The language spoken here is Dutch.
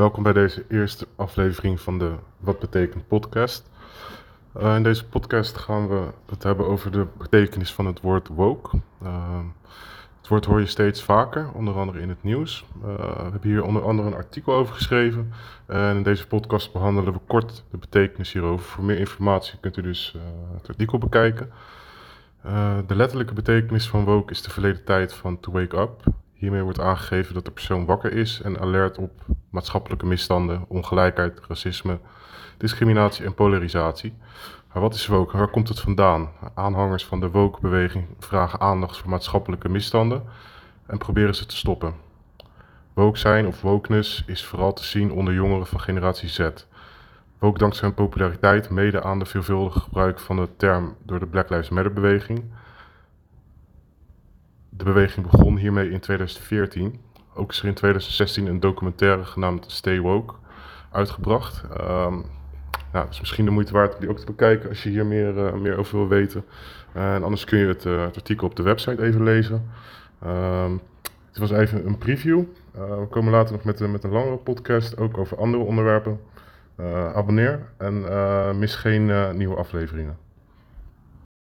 Welkom bij deze eerste aflevering van de Wat betekent podcast. Uh, in deze podcast gaan we het hebben over de betekenis van het woord woke. Uh, het woord hoor je steeds vaker, onder andere in het nieuws. Uh, we hebben hier onder andere een artikel over geschreven. en in deze podcast behandelen we kort de betekenis hierover. Voor meer informatie kunt u dus het artikel bekijken. de letterlijke betekenis van woke is de verleden tijd van to wake up. Hiermee wordt aangegeven dat de persoon wakker is en alert op maatschappelijke misstanden, ongelijkheid, racisme, discriminatie en polarisatie. Maar wat is woke? Waar komt het vandaan? Aanhangers van de woke-beweging vragen aandacht voor maatschappelijke misstanden en proberen ze te stoppen. Woke zijn of wokeness is vooral te zien onder jongeren van generatie Z. Woke dankzij hun populariteit mede aan de veelvuldige gebruik van de term door de Black Lives Matter beweging de beweging begon hiermee in 2014. Ook is er in 2016 een documentaire genaamd Stay Woke uitgebracht. Um, is misschien de moeite waard om die ook te bekijken als je hier meer, uh, meer over wil weten. Uh, en anders kun je het, uh, het, artikel op de website even lezen. Um, het was even een preview. we komen later nog met, met een langere podcast, ook over andere onderwerpen. abonneer en mis geen nieuwe afleveringen.